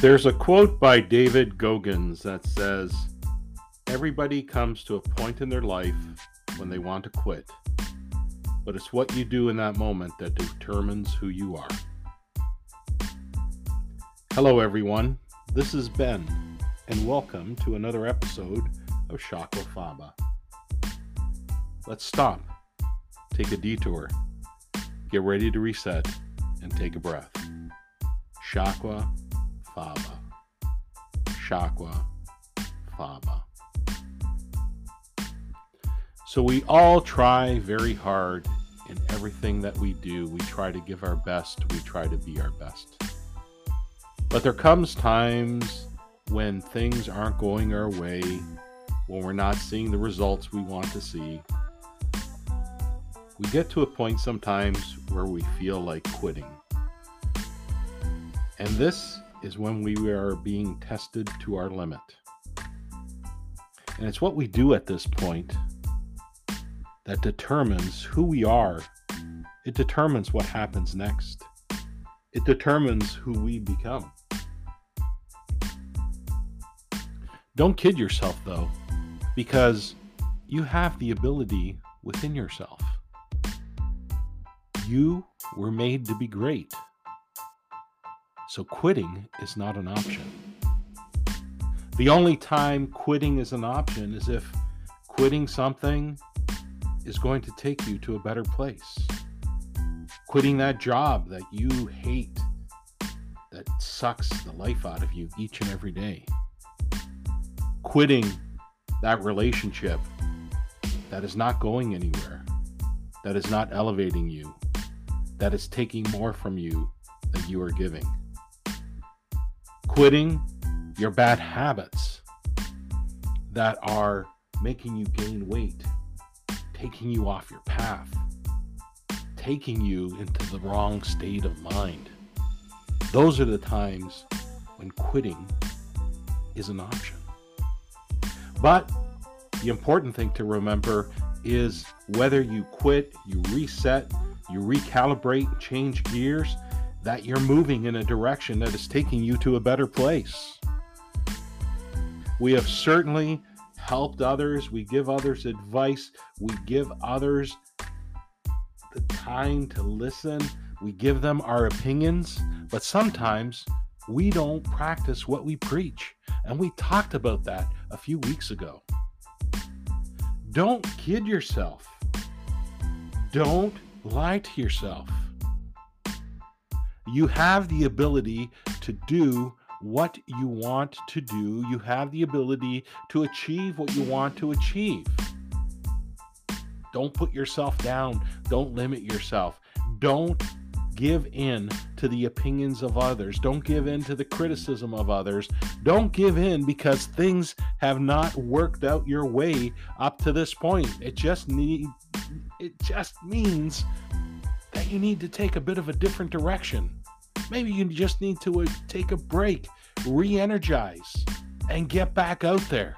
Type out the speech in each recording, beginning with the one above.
There's a quote by David Goggins that says, Everybody comes to a point in their life when they want to quit, but it's what you do in that moment that determines who you are. Hello, everyone. This is Ben, and welcome to another episode of Shakwa Faba. Let's stop, take a detour, get ready to reset, and take a breath. Shakwa Faba. Shakwa Faba. So we all try very hard in everything that we do. We try to give our best, we try to be our best. But there comes times when things aren't going our way, when we're not seeing the results we want to see. We get to a point sometimes where we feel like quitting. And this is when we are being tested to our limit. And it's what we do at this point that determines who we are. It determines what happens next. It determines who we become. Don't kid yourself, though, because you have the ability within yourself. You were made to be great. So quitting is not an option. The only time quitting is an option is if quitting something is going to take you to a better place. Quitting that job that you hate, that sucks the life out of you each and every day. Quitting that relationship that is not going anywhere, that is not elevating you, that is taking more from you than you are giving. Quitting your bad habits that are making you gain weight, taking you off your path, taking you into the wrong state of mind. Those are the times when quitting is an option. But the important thing to remember is whether you quit, you reset, you recalibrate, change gears, that you're moving in a direction that is taking you to a better place. We have certainly helped others, we give others advice, we give others the time to listen, we give them our opinions, but sometimes we don't practice what we preach. And we talked about that a few weeks ago. Don't kid yourself. Don't lie to yourself. You have the ability to do what you want to do. You have the ability to achieve what you want to achieve. Don't put yourself down. Don't limit yourself. Don't give in to the opinions of others. Don't give in to the criticism of others. Don't give in because things have not worked out your way up to this point. It just need it just means you need to take a bit of a different direction. Maybe you just need to uh, take a break, re energize, and get back out there.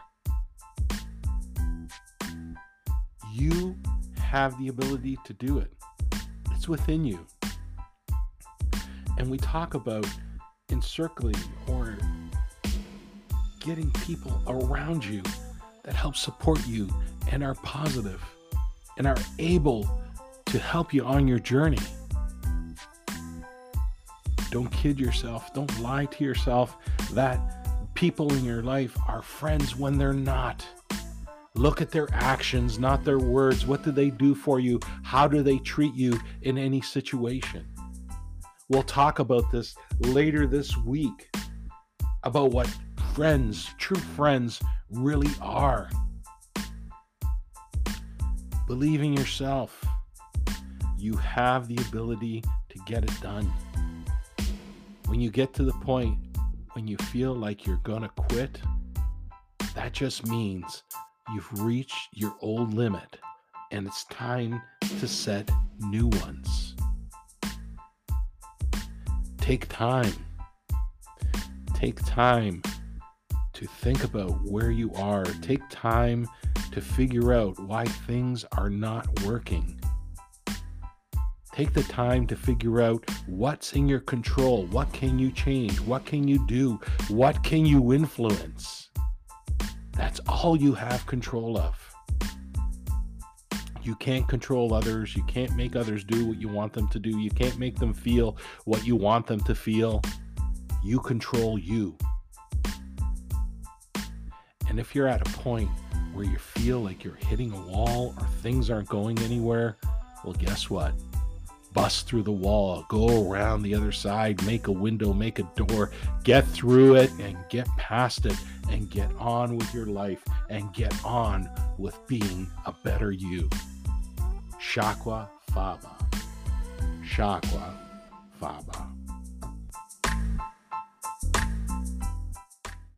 You have the ability to do it, it's within you. And we talk about encircling or getting people around you that help support you and are positive and are able to help you on your journey. Don't kid yourself. Don't lie to yourself that people in your life are friends when they're not. Look at their actions, not their words. What do they do for you? How do they treat you in any situation? We'll talk about this later this week about what friends, true friends, really are. Believe in yourself. You have the ability to get it done when you get to the point when you feel like you're going to quit, that just means you've reached your old limit and it's time to set new ones. Take time. Take time to think about where you are. Take time to figure out why things are not working. Take the time to figure out what's in your control. What can you change? What can you do? What can you influence? That's all you have control of. You can't control others. You can't make others do what you want them to do. You can't make them feel what you want them to feel. You control you. And if you're at a point where you feel like you're hitting a wall or things aren't going anywhere, well, guess what? Bust through the wall, go around the other side, make a window, make a door, get through it and get past it and get on with your life and get on with being a better you. Shakwa Faba. Shakwa Faba.